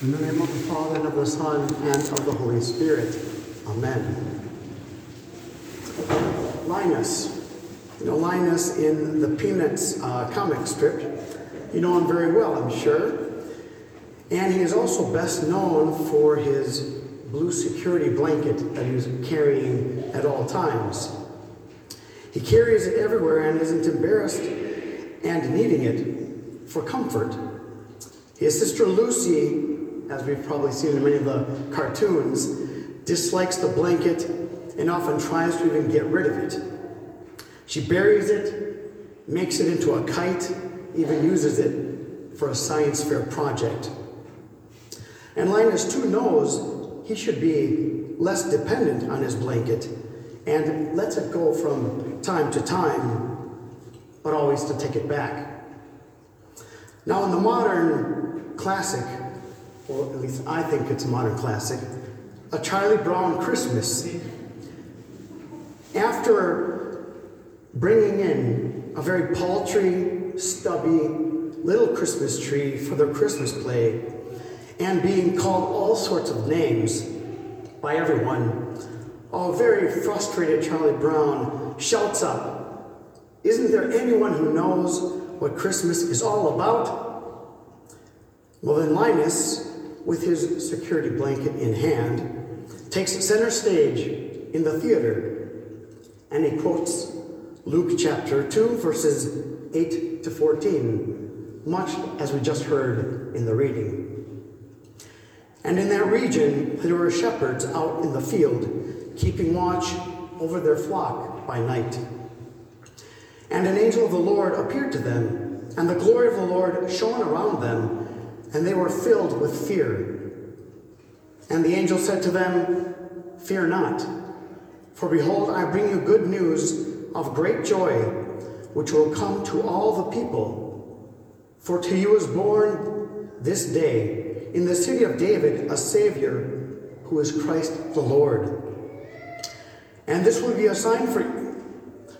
In the name of the Father, and of the Son, and of the Holy Spirit. Amen. Linus. You know Linus in the Peanuts uh, comic strip. You know him very well, I'm sure. And he is also best known for his blue security blanket that he's carrying at all times. He carries it everywhere and isn't embarrassed and needing it for comfort. His sister Lucy, as we've probably seen in many of the cartoons, dislikes the blanket and often tries to even get rid of it. She buries it, makes it into a kite, even uses it for a science fair project. And Linus too knows he should be less dependent on his blanket and lets it go from time to time, but always to take it back. Now, in the modern classic, or at least I think it's a modern classic, A Charlie Brown Christmas, after bringing in a very paltry, stubby little Christmas tree for their Christmas play and being called all sorts of names by everyone, a very frustrated Charlie Brown shouts up, Isn't there anyone who knows what Christmas is all about? Well, then Linus, with his security blanket in hand, takes center stage in the theater and he quotes Luke chapter 2, verses 8 to 14, much as we just heard in the reading. And in that region, there were shepherds out in the field, keeping watch over their flock by night. And an angel of the Lord appeared to them, and the glory of the Lord shone around them, and they were filled with fear. And the angel said to them, Fear not, for behold, I bring you good news of great joy, which will come to all the people. For to you is born this day in the city of David a Savior who is Christ the Lord. And this will be a sign for you.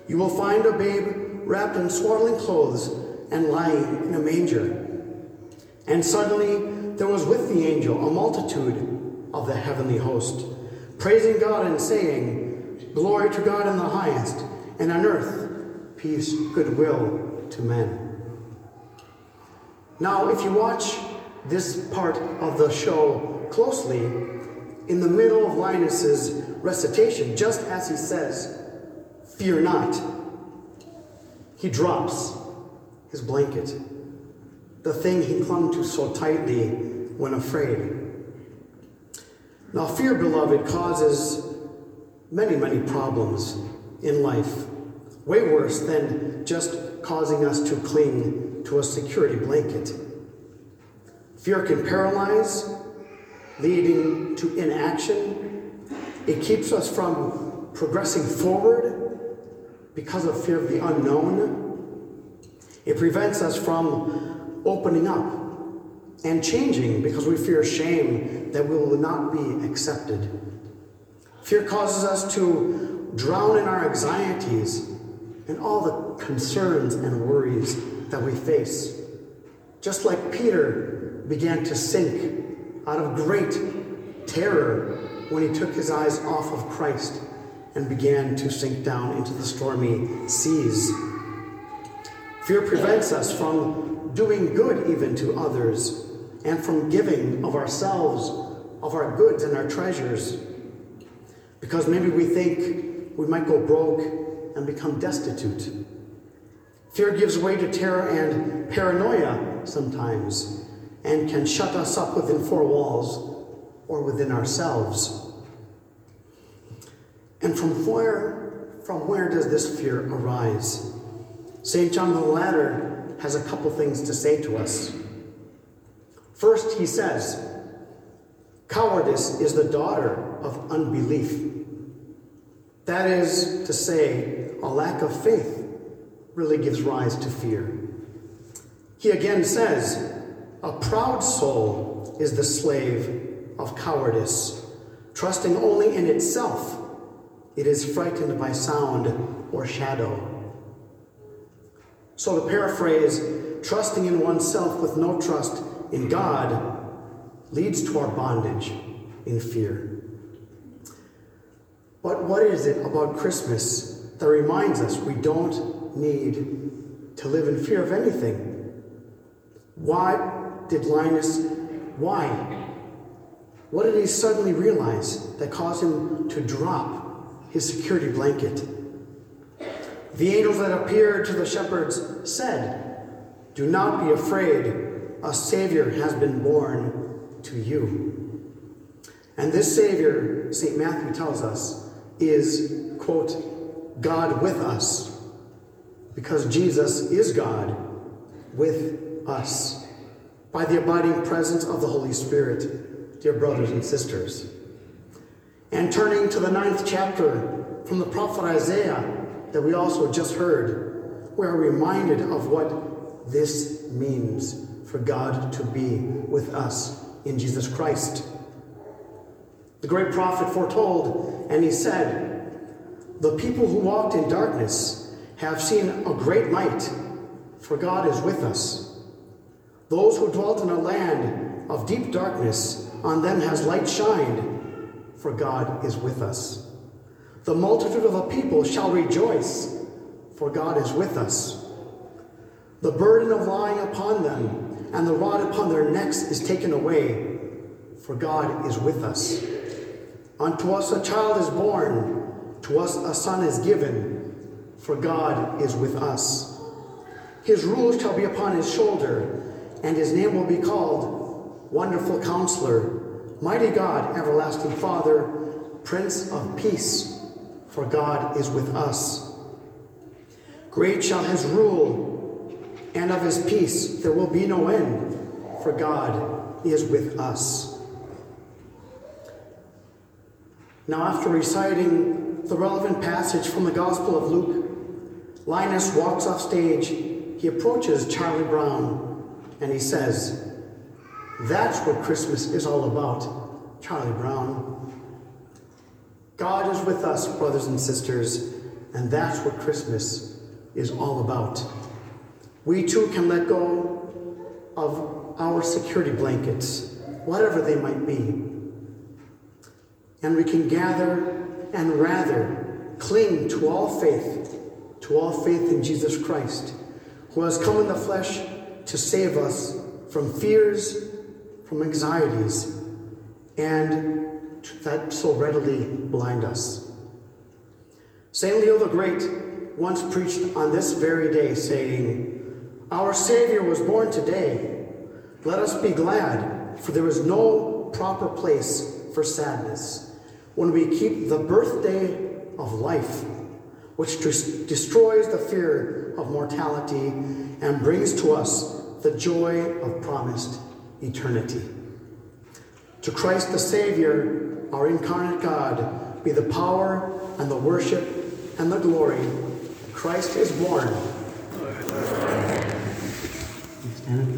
You will find a babe wrapped in swaddling clothes and lying in a manger. And suddenly there was with the angel a multitude of the heavenly host, praising God and saying, Glory to God in the highest, and on earth peace, goodwill to men. Now, if you watch this part of the show closely, in the middle of Linus's recitation, just as he says, Fear not, he drops his blanket, the thing he clung to so tightly when afraid. Now, fear, beloved, causes many, many problems in life, way worse than just causing us to cling to a security blanket. Fear can paralyze, leading to inaction. It keeps us from progressing forward because of fear of the unknown. It prevents us from opening up and changing because we fear shame that we will not be accepted. Fear causes us to drown in our anxieties and all the concerns and worries that we face. Just like Peter began to sink out of great terror when he took his eyes off of Christ and began to sink down into the stormy seas. Fear prevents us from doing good even to others and from giving of ourselves, of our goods and our treasures. Because maybe we think we might go broke and become destitute. Fear gives way to terror and paranoia sometimes and can shut us up within four walls or within ourselves. And from where, from where does this fear arise? St. John the Ladder has a couple things to say to us. First, he says, cowardice is the daughter of unbelief. That is to say, a lack of faith really gives rise to fear. He again says, a proud soul is the slave of cowardice, trusting only in itself. It is frightened by sound or shadow. So, to paraphrase, trusting in oneself with no trust in God leads to our bondage in fear. But what is it about Christmas that reminds us we don't need to live in fear of anything? Why did Linus, why? What did he suddenly realize that caused him to drop his security blanket? The angels that appeared to the shepherds said, Do not be afraid, a Savior has been born to you. And this Savior, St. Matthew tells us, is, quote, God with us, because Jesus is God with us by the abiding presence of the Holy Spirit, dear brothers and sisters. And turning to the ninth chapter from the prophet Isaiah that we also just heard, we are reminded of what this means for God to be with us in Jesus Christ. The great prophet foretold, and he said, The people who walked in darkness have seen a great light, for God is with us. Those who dwelt in a land of deep darkness, on them has light shined, for God is with us. The multitude of the people shall rejoice, for God is with us. The burden of lying upon them and the rod upon their necks is taken away, for God is with us. Unto us a child is born, to us a son is given, for God is with us. His rule shall be upon his shoulder, and his name will be called Wonderful Counselor, Mighty God, Everlasting Father, Prince of Peace, for God is with us. Great shall his rule, and of his peace there will be no end, for God is with us. Now, after reciting the relevant passage from the Gospel of Luke, Linus walks off stage. He approaches Charlie Brown and he says, That's what Christmas is all about, Charlie Brown. God is with us, brothers and sisters, and that's what Christmas is all about. We too can let go of our security blankets, whatever they might be, and we can gather and rather cling to all faith, to all faith in Jesus Christ, who has come in the flesh to save us from fears, from anxieties, and that so readily blind us. St. Leo the Great once preached on this very day, saying, Our Savior was born today. Let us be glad, for there is no proper place for sadness when we keep the birthday of life, which destroys the fear of mortality and brings to us the joy of promised eternity. To Christ the Savior, our incarnate God, be the power and the worship and the glory. Christ is born. Stand